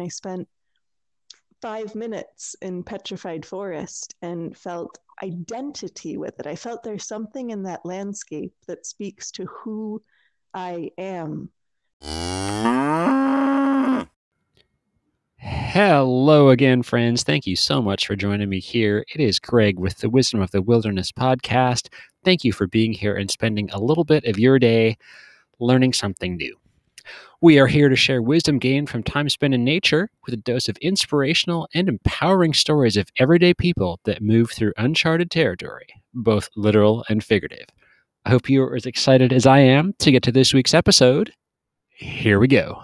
and I spent five minutes in Petrified Forest and felt identity with it. I felt there's something in that landscape that speaks to who I am. Hello again, friends. Thank you so much for joining me here. It is Greg with the Wisdom of the Wilderness podcast. Thank you for being here and spending a little bit of your day learning something new. We are here to share wisdom gained from time spent in nature with a dose of inspirational and empowering stories of everyday people that move through uncharted territory, both literal and figurative. I hope you are as excited as I am to get to this week's episode. Here we go.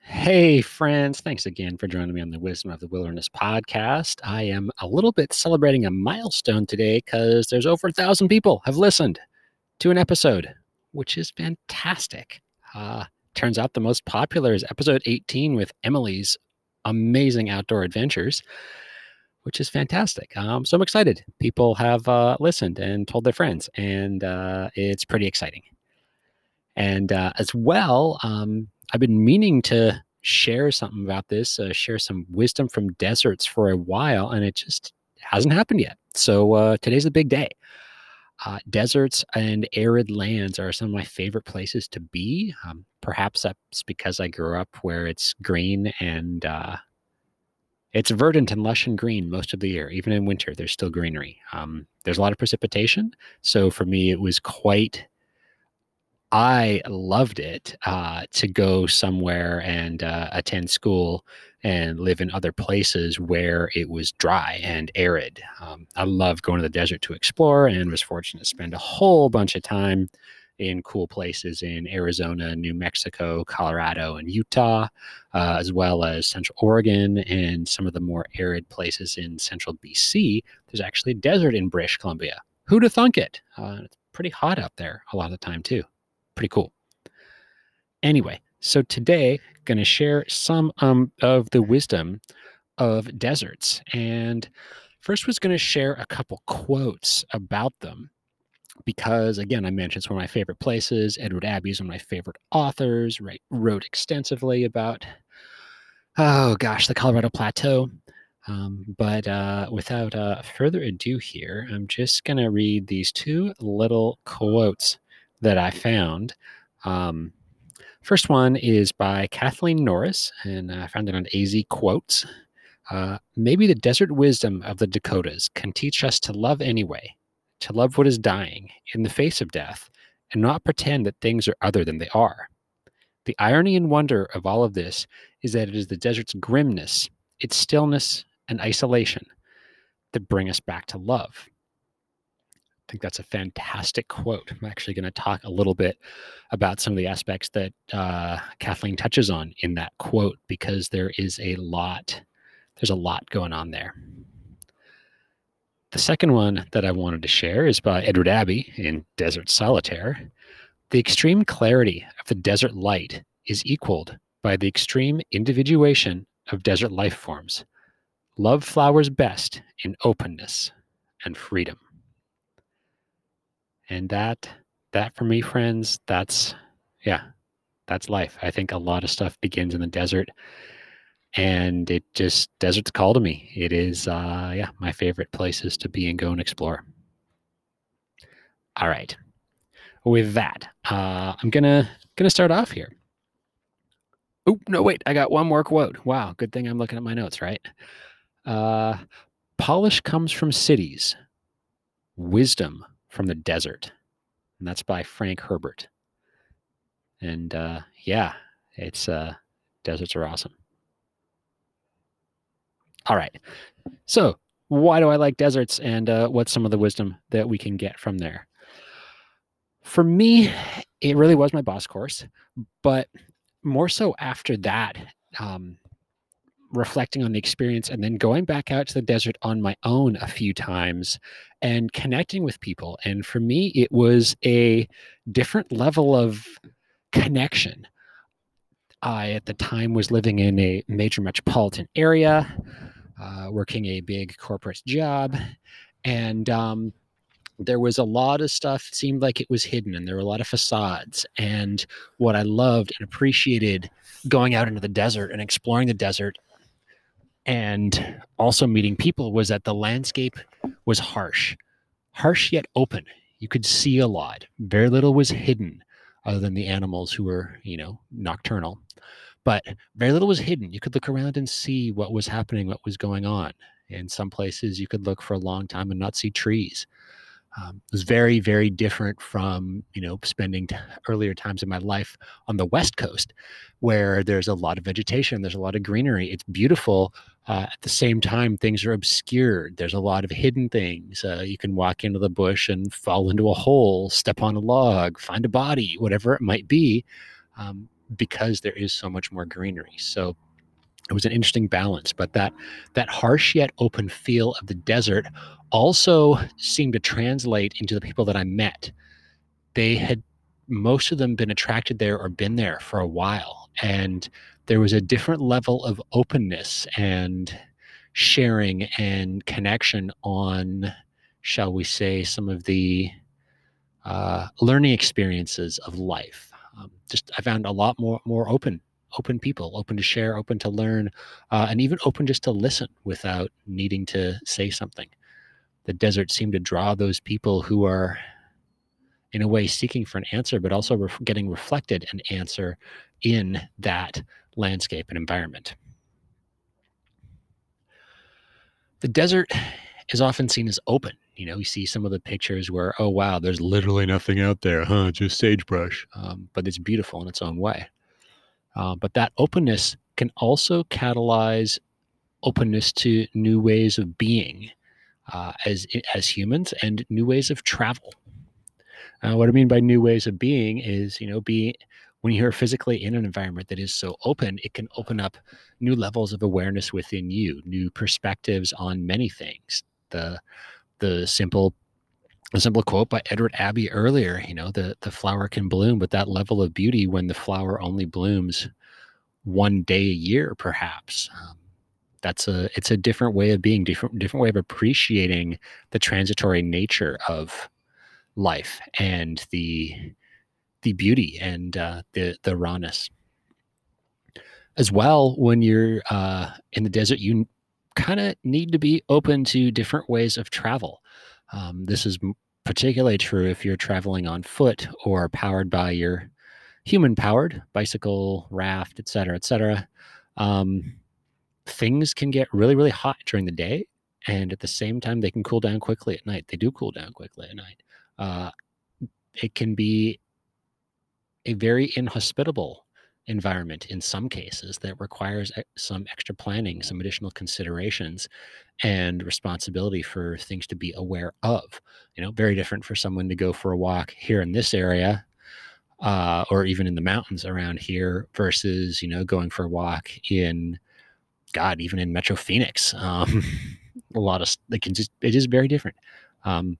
Hey, friends. Thanks again for joining me on the Wisdom of the Wilderness podcast. I am a little bit celebrating a milestone today because there's over a thousand people have listened to an episode which is fantastic. Uh, turns out the most popular is episode 18 with Emily's amazing outdoor adventures, which is fantastic. Um, so I'm excited. People have uh, listened and told their friends, and uh, it's pretty exciting. And uh, as well, um, I've been meaning to share something about this, uh, share some wisdom from deserts for a while, and it just hasn't happened yet. So uh, today's a big day. Uh, deserts and arid lands are some of my favorite places to be. Um, perhaps that's because I grew up where it's green and uh, it's verdant and lush and green most of the year. Even in winter, there's still greenery. Um, there's a lot of precipitation. So for me, it was quite I loved it uh, to go somewhere and uh, attend school and live in other places where it was dry and arid. Um, I love going to the desert to explore and was fortunate to spend a whole bunch of time in cool places in Arizona, New Mexico, Colorado, and Utah, uh, as well as Central Oregon and some of the more arid places in central BC. There's actually a desert in British Columbia. Who'd have thunk it? Uh, it's pretty hot out there a lot of the time, too pretty cool. Anyway, so today going to share some um, of the wisdom of deserts, and first was going to share a couple quotes about them because again i mentioned it's one of my favorite places edward abbey is one of my favorite authors right wrote extensively about oh gosh the colorado plateau um, but uh, without uh, further ado here i'm just going to read these two little quotes that I found. Um, first one is by Kathleen Norris, and I found it on AZ Quotes. Uh, maybe the desert wisdom of the Dakotas can teach us to love anyway, to love what is dying in the face of death, and not pretend that things are other than they are. The irony and wonder of all of this is that it is the desert's grimness, its stillness, and isolation that bring us back to love think that's a fantastic quote. I'm actually going to talk a little bit about some of the aspects that uh, Kathleen touches on in that quote because there is a lot. There's a lot going on there. The second one that I wanted to share is by Edward Abbey in Desert Solitaire. The extreme clarity of the desert light is equaled by the extreme individuation of desert life forms. Love flowers best in openness and freedom and that that for me friends that's yeah that's life. I think a lot of stuff begins in the desert and it just desert's call to me. It is uh yeah my favorite places to be and go and explore. All right with that uh i'm gonna gonna start off here. Oh no wait i got one more quote. Wow good thing i'm looking at my notes right? Uh polish comes from cities. Wisdom from the Desert. And that's by Frank Herbert. And uh, yeah, it's uh, deserts are awesome. All right. So, why do I like deserts and uh, what's some of the wisdom that we can get from there? For me, it really was my boss course, but more so after that, um, reflecting on the experience and then going back out to the desert on my own a few times and connecting with people. And for me, it was a different level of connection. I, at the time, was living in a major metropolitan area, uh, working a big corporate job. And um, there was a lot of stuff seemed like it was hidden and there were a lot of facades and what i loved and appreciated going out into the desert and exploring the desert and also meeting people was that the landscape was harsh. Harsh yet open. You could see a lot. Very little was hidden other than the animals who were you know nocturnal. But very little was hidden. You could look around and see what was happening what was going on. In some places you could look for a long time and not see trees. Um, it was very very different from you know spending t- earlier times in my life on the west coast where there's a lot of vegetation there's a lot of greenery. It's beautiful uh, at the same time things are obscured. There's a lot of hidden things. Uh, you can walk into the bush and fall into a hole step on a log find a body whatever it might be um, because there is so much more greenery. So it was an interesting balance but that that harsh yet open feel of the desert also seemed to translate into the people that i met. They had most of them been attracted there or been there for a while and there was a different level of openness and sharing and connection on shall we say some of the uh, learning experiences of life um, just i found a lot more more open open people, open to share, open to learn, uh, and even open just to listen without needing to say something. The desert seemed to draw those people who are, in a way, seeking for an answer, but also ref- getting reflected an answer in that landscape and environment. The desert is often seen as open. You know, you see some of the pictures where, oh, wow, there's literally nothing out there, huh? Just sagebrush. Um, but it's beautiful in its own way. Uh, but that openness can also catalyze openness to new ways of being uh, as as humans and new ways of travel. Uh, what I mean by new ways of being is, you know, being when you're physically in an environment that is so open, it can open up new levels of awareness within you, new perspectives on many things. The the simple a simple quote by Edward Abbey earlier, you know, the, the flower can bloom, but that level of beauty when the flower only blooms one day a year, perhaps. Um, that's a it's a different way of being, different different way of appreciating the transitory nature of life and the the beauty and uh, the the rawness. As well, when you're uh, in the desert, you kind of need to be open to different ways of travel. Um, this is particularly true if you're traveling on foot or powered by your human powered bicycle, raft, etc., etc. Um, things can get really, really hot during the day, and at the same time, they can cool down quickly at night. They do cool down quickly at night. Uh, it can be a very inhospitable environment in some cases that requires some extra planning, some additional considerations and responsibility for things to be aware of. You know, very different for someone to go for a walk here in this area uh, or even in the mountains around here versus, you know, going for a walk in, God, even in Metro Phoenix. Um, a lot of, they can just, it is very different. Um,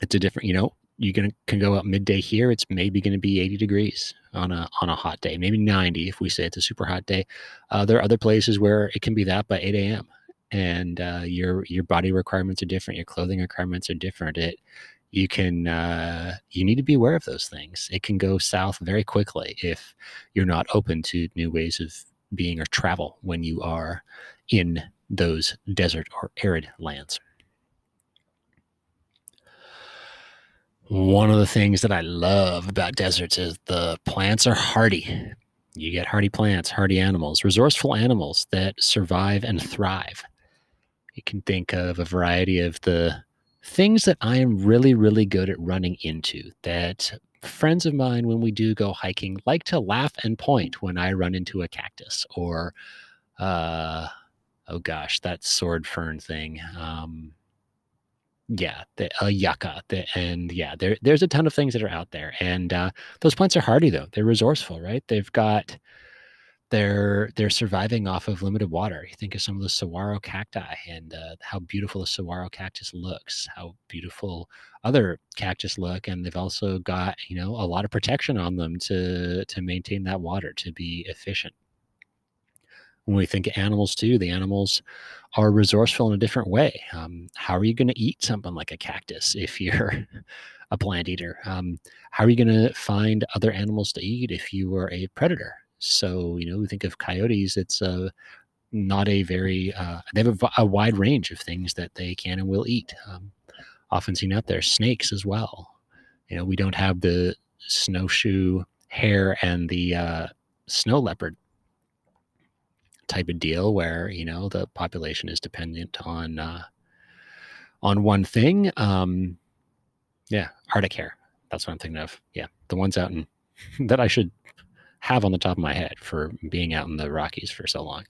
it's a different, you know, you can can go out midday here. It's maybe going to be 80 degrees on a on a hot day, maybe 90 if we say it's a super hot day. Uh, there are other places where it can be that by 8 a.m. and uh, your your body requirements are different, your clothing requirements are different. It you can uh, you need to be aware of those things. It can go south very quickly if you're not open to new ways of being or travel when you are in those desert or arid lands. One of the things that I love about deserts is the plants are hardy. You get hardy plants, hardy animals, resourceful animals that survive and thrive. You can think of a variety of the things that I am really, really good at running into that friends of mine, when we do go hiking, like to laugh and point when I run into a cactus or, uh, oh gosh, that sword fern thing. Um, yeah, the uh, yucca, the, and yeah, there there's a ton of things that are out there, and uh, those plants are hardy though. They're resourceful, right? They've got they're they're surviving off of limited water. You think of some of the saguaro cacti and uh, how beautiful the saguaro cactus looks, how beautiful other cactus look, and they've also got you know a lot of protection on them to to maintain that water to be efficient. When we think animals too, the animals are resourceful in a different way. Um, how are you going to eat something like a cactus if you're a plant eater? Um, how are you going to find other animals to eat if you are a predator? So, you know, we think of coyotes, it's a, not a very, uh, they have a, a, wide range of things that they can and will eat. Um, often seen out there, snakes as well. You know, we don't have the snowshoe hare and the uh, snow leopard type of deal where you know the population is dependent on uh, on one thing. Um, yeah, Arctic hare. That's what I'm thinking of. Yeah, the ones out in that I should have on the top of my head for being out in the Rockies for so long.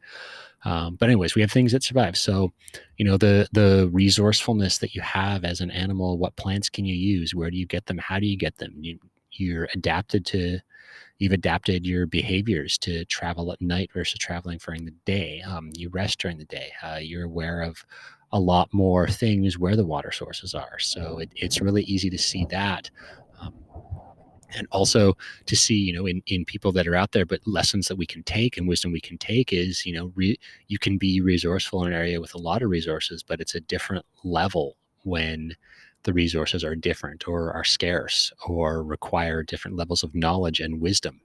Um, but anyways, we have things that survive. So, you know, the the resourcefulness that you have as an animal. What plants can you use? Where do you get them? How do you get them? You, you're adapted to you've adapted your behaviors to travel at night versus traveling during the day. Um, you rest during the day. Uh, you're aware of a lot more things where the water sources are. So it, it's really easy to see that. Um, and also to see, you know, in, in people that are out there, but lessons that we can take and wisdom we can take is, you know, re, you can be resourceful in an area with a lot of resources, but it's a different level when the resources are different or are scarce or require different levels of knowledge and wisdom.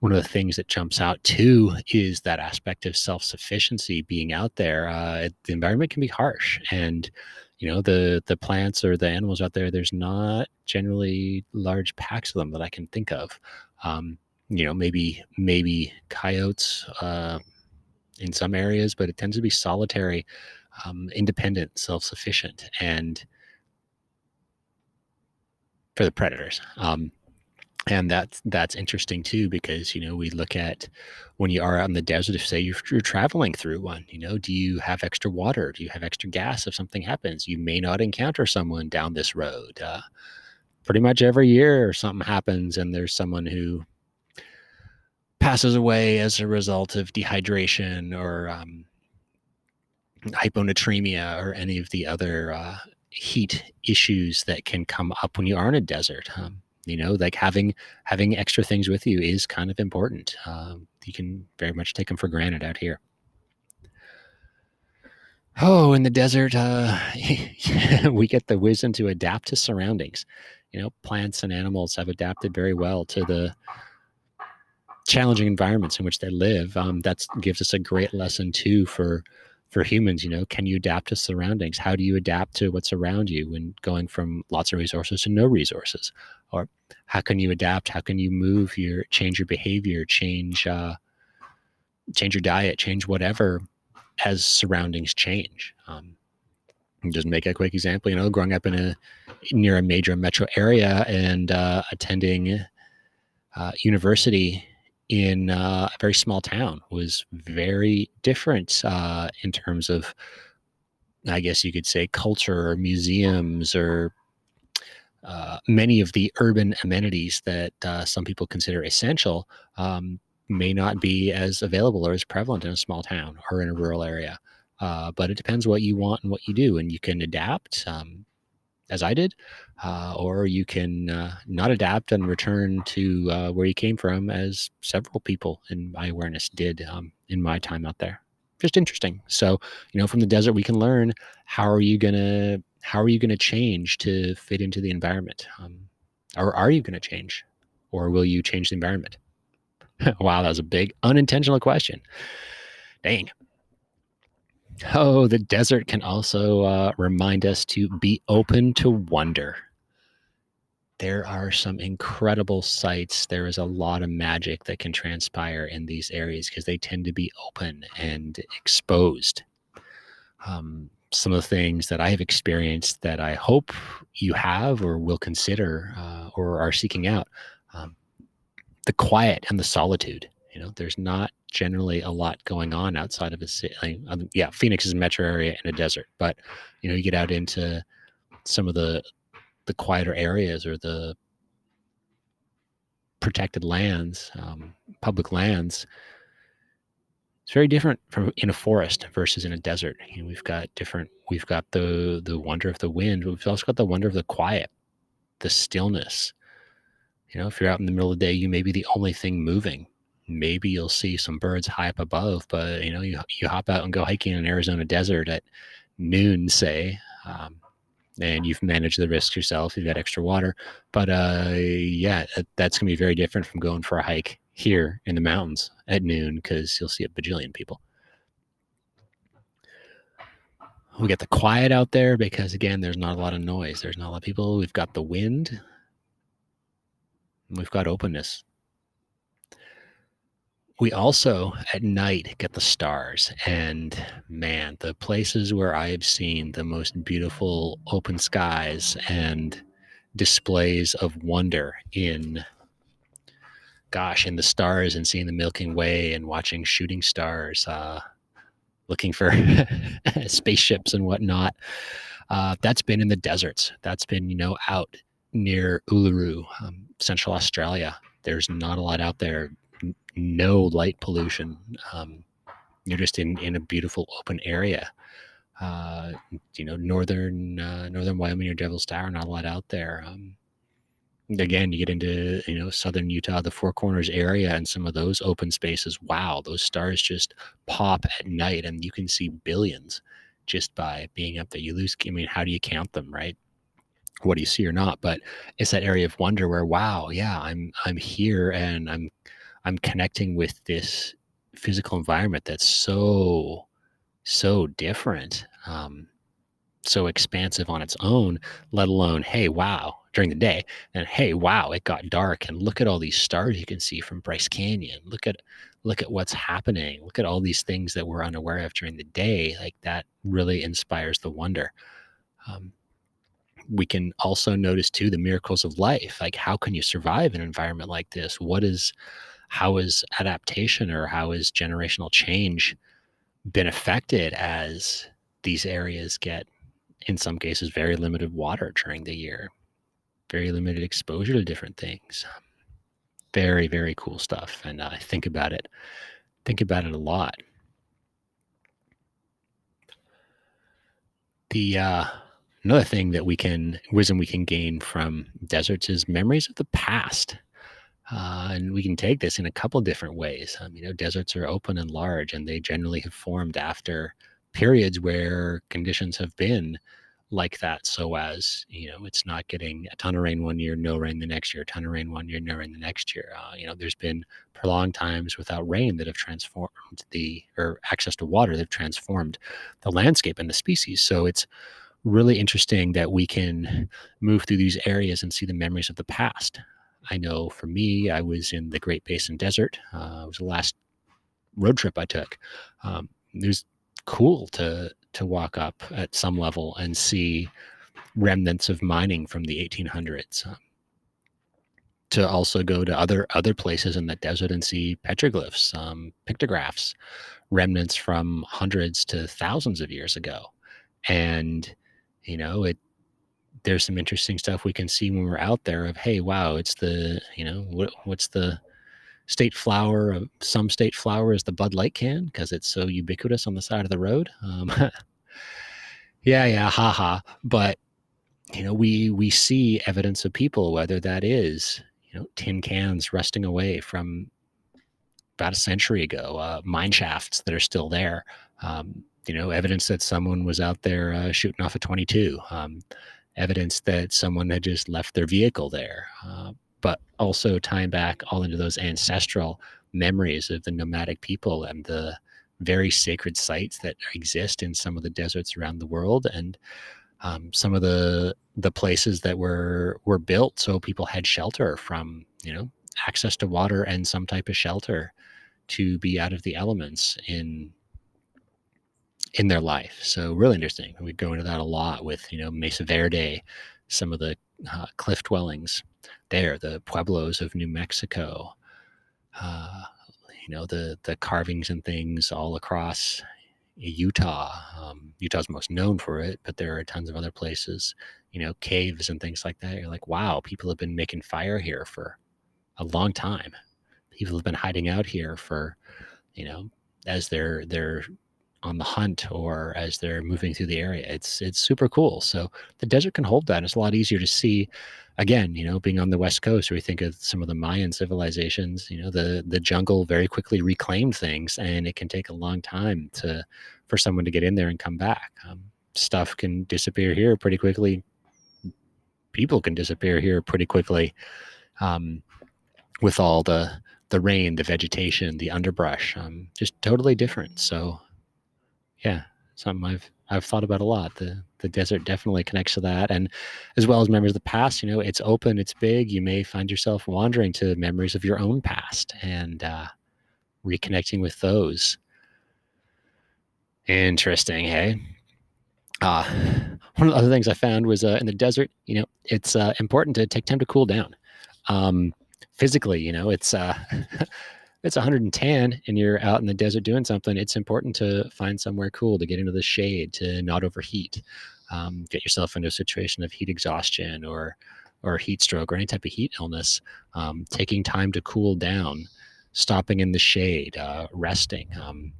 One of the things that jumps out too is that aspect of self sufficiency being out there. Uh, the environment can be harsh, and you know the the plants or the animals out there. There's not generally large packs of them that I can think of. Um, you know, maybe maybe coyotes uh, in some areas, but it tends to be solitary um, independent, self sufficient, and for the predators. Um, and that's that's interesting too because you know we look at when you are out in the desert if say you're, you're, traveling through one you know do you have extra water do you have extra gas if something happens you may not encounter someone down this road uh, pretty much every year something happens and there's someone who passes away as a result of dehydration or um, hyponatremia or any of the other uh, heat issues that can come up when you are in a desert. Um, you know, like having having extra things with you is kind of important. Um, you can very much take them for granted out here. Oh, in the desert, uh, we get the wisdom to adapt to surroundings. You know, plants and animals have adapted very well to the challenging environments in which they live. Um, that gives us a great lesson too for for humans you know can you adapt to surroundings? How do you adapt to what's around you when going from lots of resources to no resources? Or how can you adapt? How can you move your change your behavior change uh, change your diet change whatever as surroundings change? Um, just make a quick example you know growing up in a near a major metro area and uh, attending uh, university in uh, a very small town was very different uh, in terms of, I guess you could say, culture or museums or uh, many of the urban amenities that uh, some people consider essential um, may not be as available or as prevalent in a small town or in a rural area. Uh, but it depends what you want and what you do, and you can adapt. Um, as I did, uh, or you can uh, not adapt and return to uh, where you came from, as several people in my awareness did um, in my time out there. Just interesting. So, you know, from the desert, we can learn how are you gonna how are you gonna change to fit into the environment, um, or are you gonna change, or will you change the environment? wow, that was a big unintentional question. Dang. Oh, the desert can also uh, remind us to be open to wonder. There are some incredible sights. There is a lot of magic that can transpire in these areas because they tend to be open and exposed. Um, some of the things that I have experienced that I hope you have or will consider uh, or are seeking out um, the quiet and the solitude. You know, there's not generally a lot going on outside of a city. Um, yeah, Phoenix is a metro area and a desert, but you know, you get out into some of the the quieter areas or the protected lands, um, public lands. It's very different from in a forest versus in a desert. You know, we've got different. We've got the the wonder of the wind. We've also got the wonder of the quiet, the stillness. You know, if you're out in the middle of the day, you may be the only thing moving maybe you'll see some birds high up above, but you know, you, you hop out and go hiking in Arizona desert at noon, say, um, and you've managed the risks yourself. You've got extra water, but uh, yeah, that's gonna be very different from going for a hike here in the mountains at noon because you'll see a bajillion people. We get the quiet out there because again, there's not a lot of noise. There's not a lot of people. We've got the wind. We've got openness. We also at night get the stars, and man, the places where I have seen the most beautiful open skies and displays of wonder in gosh in the stars and seeing the milky way and watching shooting stars uh, looking for spaceships and whatnot uh, that's been in the deserts. That's been you know out near uluru um, central australia. There's not a lot out there no light pollution. Um, you're just in in a beautiful open area. Uh, you know, northern uh, northern Wyoming or Devil's Tower, not a lot out there. Um, again, you get into you know southern Utah, the Four Corners area, and some of those open spaces. Wow, those stars just pop at night, and you can see billions just by being up there. You lose. I mean, how do you count them, right? What do you see or not? But it's that area of wonder where, wow, yeah, I'm I'm here and I'm I'm connecting with this physical environment that's so so different um, so expansive on its own let alone hey wow during the day and hey wow it got dark and look at all these stars you can see from bryce canyon. Look at look at what's happening. Look at all these things that we're unaware of during the day. Like that really inspires the wonder. Um, we can also notice too the miracles of life. Like how can you survive an environment like this? What is how is adaptation or how is generational change been affected as these areas get in some cases very limited water during the year? Very limited exposure to different things. Very very cool stuff and i uh, think about it think about it a lot. The uh another thing that we can wisdom we can gain from deserts is memories of the past uh, and we can take this in a couple different ways. Um, you know, deserts are open and large, and they generally have formed after periods where conditions have been like that. So as you know, it's not getting a ton of rain one year, no rain the next year, a ton of rain one year, no rain the next year. Uh, you know, there's been prolonged times without rain that have transformed the or access to water that have transformed the landscape and the species. So it's really interesting that we can move through these areas and see the memories of the past. I know for me, I was in the Great Basin Desert. Uh, it was the last road trip I took. Um, it was cool to to walk up at some level and see remnants of mining from the 1800s. Um, to also go to other other places in the desert and see petroglyphs, um, pictographs, remnants from hundreds to thousands of years ago, and you know it there's some interesting stuff we can see when we're out there of hey wow it's the you know what, what's the state flower of some state flower is the bud light can because it's so ubiquitous on the side of the road? Um, yeah yeah haha but you know we we see evidence of people whether that is you know tin cans rusting away from about a century ago uh, mine shafts that are still there. Um, you know evidence that someone was out there uh, shooting off a 22 um, evidence that someone had just left their vehicle there, uh, but also tying back all into those ancestral memories of the nomadic people and the very sacred sites that exist in some of the deserts around the world and um, some of the the places that were were built so people had shelter from you know access to water and some type of shelter to be out of the elements in in their life. So really interesting. We go into that a lot with you know Mesa Verde, some of the uh, cliff dwellings there, the pueblos of New Mexico. Uh, you know the the carvings and things all across Utah. Um, Utah's most known for it, but there are tons of other places. You know, caves and things like that. You're like, wow, people have been making fire here for a long time. People have been hiding out here for, you know, as their their on the hunt or as they're moving through the area. It's it's super cool. So the desert can hold that. It's a lot easier to see. Again, you know, being on the west coast, where we think of some of the Mayan civilizations, you know, the the jungle very quickly reclaimed things, and it can take a long time to for someone to get in there and come back. Um, stuff can disappear here pretty quickly. People can disappear here pretty quickly, um, with all the the rain, the vegetation, the underbrush, um, just totally different. So yeah, something I've I've thought about a lot. The the desert definitely connects to that, and as well as memories of the past. You know, it's open, it's big. You may find yourself wandering to memories of your own past and uh, reconnecting with those. Interesting, hey. Uh, one of the other things I found was uh, in the desert. You know, it's uh, important to take time to cool down. Um, physically, you know, it's uh, it's 110 and you're out in the desert doing something, it's important to find somewhere cool to get into the shade, to not overheat, um, get yourself into a situation of heat exhaustion or or heat stroke or any type of heat illness. Um, taking time to cool down, stopping in the shade, uh, resting, um,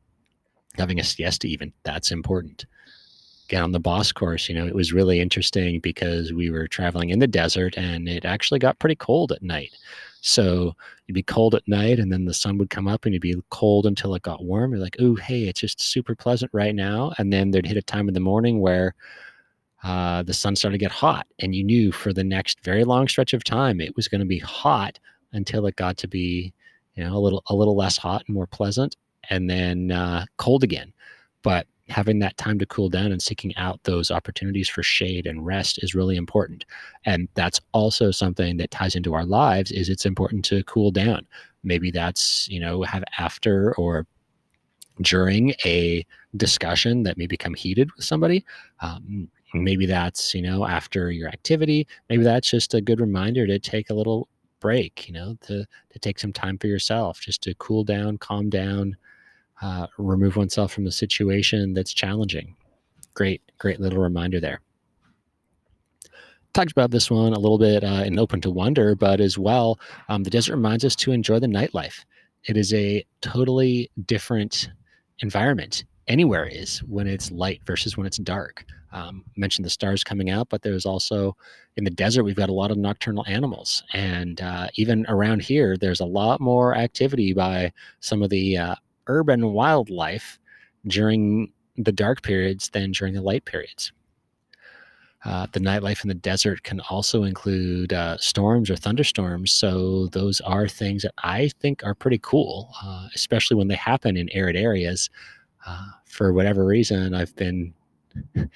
having a siesta, even that's important. On the boss course, you know, it was really interesting because we were traveling in the desert and it actually got pretty cold at night. So you'd be cold at night and then the sun would come up and you'd be cold until it got warm. You're like, oh, hey, it's just super pleasant right now. And then there'd hit a time in the morning where uh, the sun started to get hot and you knew for the next very long stretch of time it was going to be hot until it got to be you know a little a little less hot and more pleasant and then uh, cold again but having that time to cool down and seeking out those opportunities for shade and rest is really important. And that's also something that ties into our lives is it's important to cool down. Maybe that's you know have after or during a discussion that may become heated with somebody. Um, maybe that's you know after your activity. Maybe that's just a good reminder to take a little break you know to to take some time for yourself just to cool down calm down uh, remove oneself from a situation that's challenging. Great, great little reminder there. Talked about this one a little bit uh, in Open to Wonder, but as well, um, the desert reminds us to enjoy the nightlife. It is a totally different environment anywhere is when it's light versus when it's dark. Um, mentioned the stars coming out, but there's also in the desert we've got a lot of nocturnal animals, and uh, even around here there's a lot more activity by some of the uh, urban wildlife during the dark periods than during the light periods. Uh, the nightlife in the desert can also include uh, storms or thunderstorms. So, those are things that I think are pretty cool, uh, especially when they happen in arid areas. Uh, for whatever reason, I've been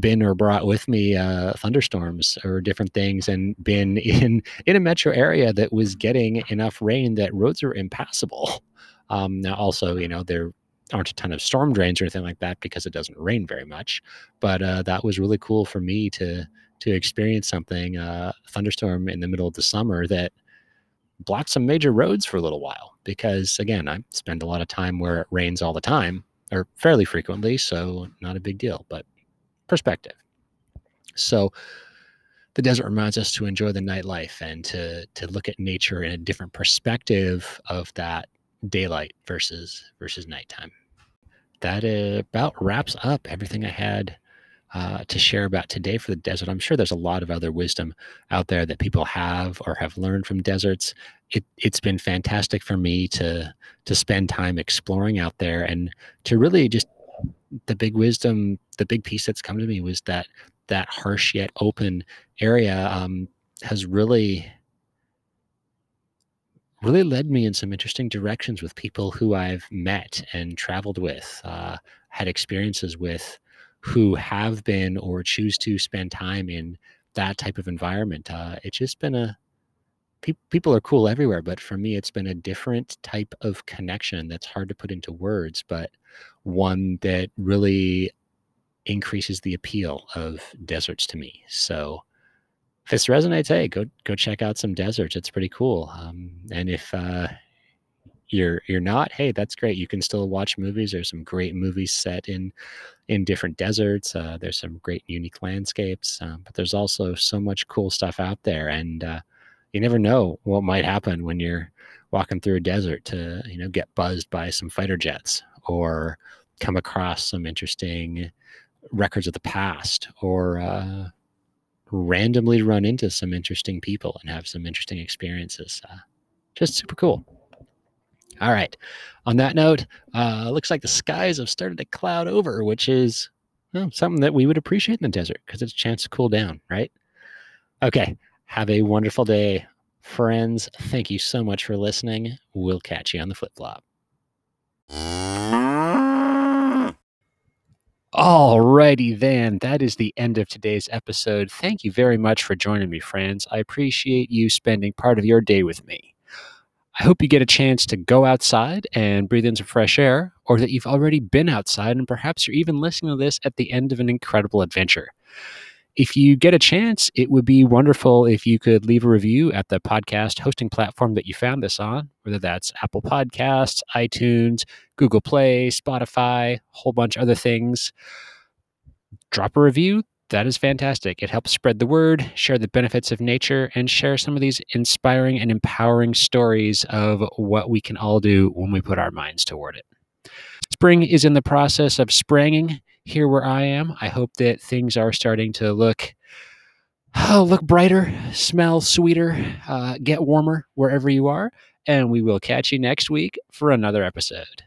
been or brought with me uh, thunderstorms or different things and been in in a metro area that was getting enough rain that roads are impassable um, now, also, you know, there aren't a ton of storm drains or anything like that because it doesn't rain very much. But uh, that was really cool for me to to experience something uh, thunderstorm in the middle of the summer that blocked some major roads for a little while. Because again, I spend a lot of time where it rains all the time or fairly frequently, so not a big deal. But perspective. So the desert reminds us to enjoy the nightlife and to to look at nature in a different perspective of that daylight versus versus nighttime. That uh, about wraps up everything I had uh, to share about today for the desert. I'm sure there's a lot of other wisdom out there that people have or have learned from deserts. It, it's been fantastic for me to to spend time exploring out there and to really just the big wisdom, the big piece that's come to me was that that harsh yet open area um, has really really led me in some interesting directions with people who I've met and traveled with, uh, had experiences with, who have been or choose to spend time in that type of environment. Uh, it's just been a pe- people are cool everywhere, but for me, it's been a different type of connection that's hard to put into words, but one that really increases the appeal of deserts to me. So if this resonates, hey, go go check out some deserts. It's pretty cool. Um, and if uh, you're you're not, hey, that's great. You can still watch movies. There's some great movies set in in different deserts. Uh, there's some great unique landscapes, um, but there's also so much cool stuff out there, and uh, you never know what might happen when you're walking through a desert to you know get buzzed by some fighter jets or come across some interesting records of the past or uh, randomly run into some interesting people and have some interesting experiences. Uh, just super cool. All right. On that note, uh, looks like the skies have started to cloud over, which is well, something that we would appreciate in the desert because it's a chance to cool down, right? Okay. Have a wonderful day, friends. Thank you so much for listening. We'll catch you on the flip flop. Alrighty then, that is the end of today's episode. Thank you very much for joining me, friends. I appreciate you spending part of your day with me. I hope you get a chance to go outside and breathe in some fresh air, or that you've already been outside and perhaps you're even listening to this at the end of an incredible adventure. If you get a chance, it would be wonderful if you could leave a review at the podcast hosting platform that you found this on, whether that's Apple Podcasts, iTunes, Google Play, Spotify, a whole bunch of other things. Drop a review. That is fantastic. It helps spread the word, share the benefits of nature, and share some of these inspiring and empowering stories of what we can all do when we put our minds toward it. Spring is in the process of spranging here where I am. I hope that things are starting to look oh, look brighter, smell sweeter, uh, get warmer wherever you are. And we will catch you next week for another episode.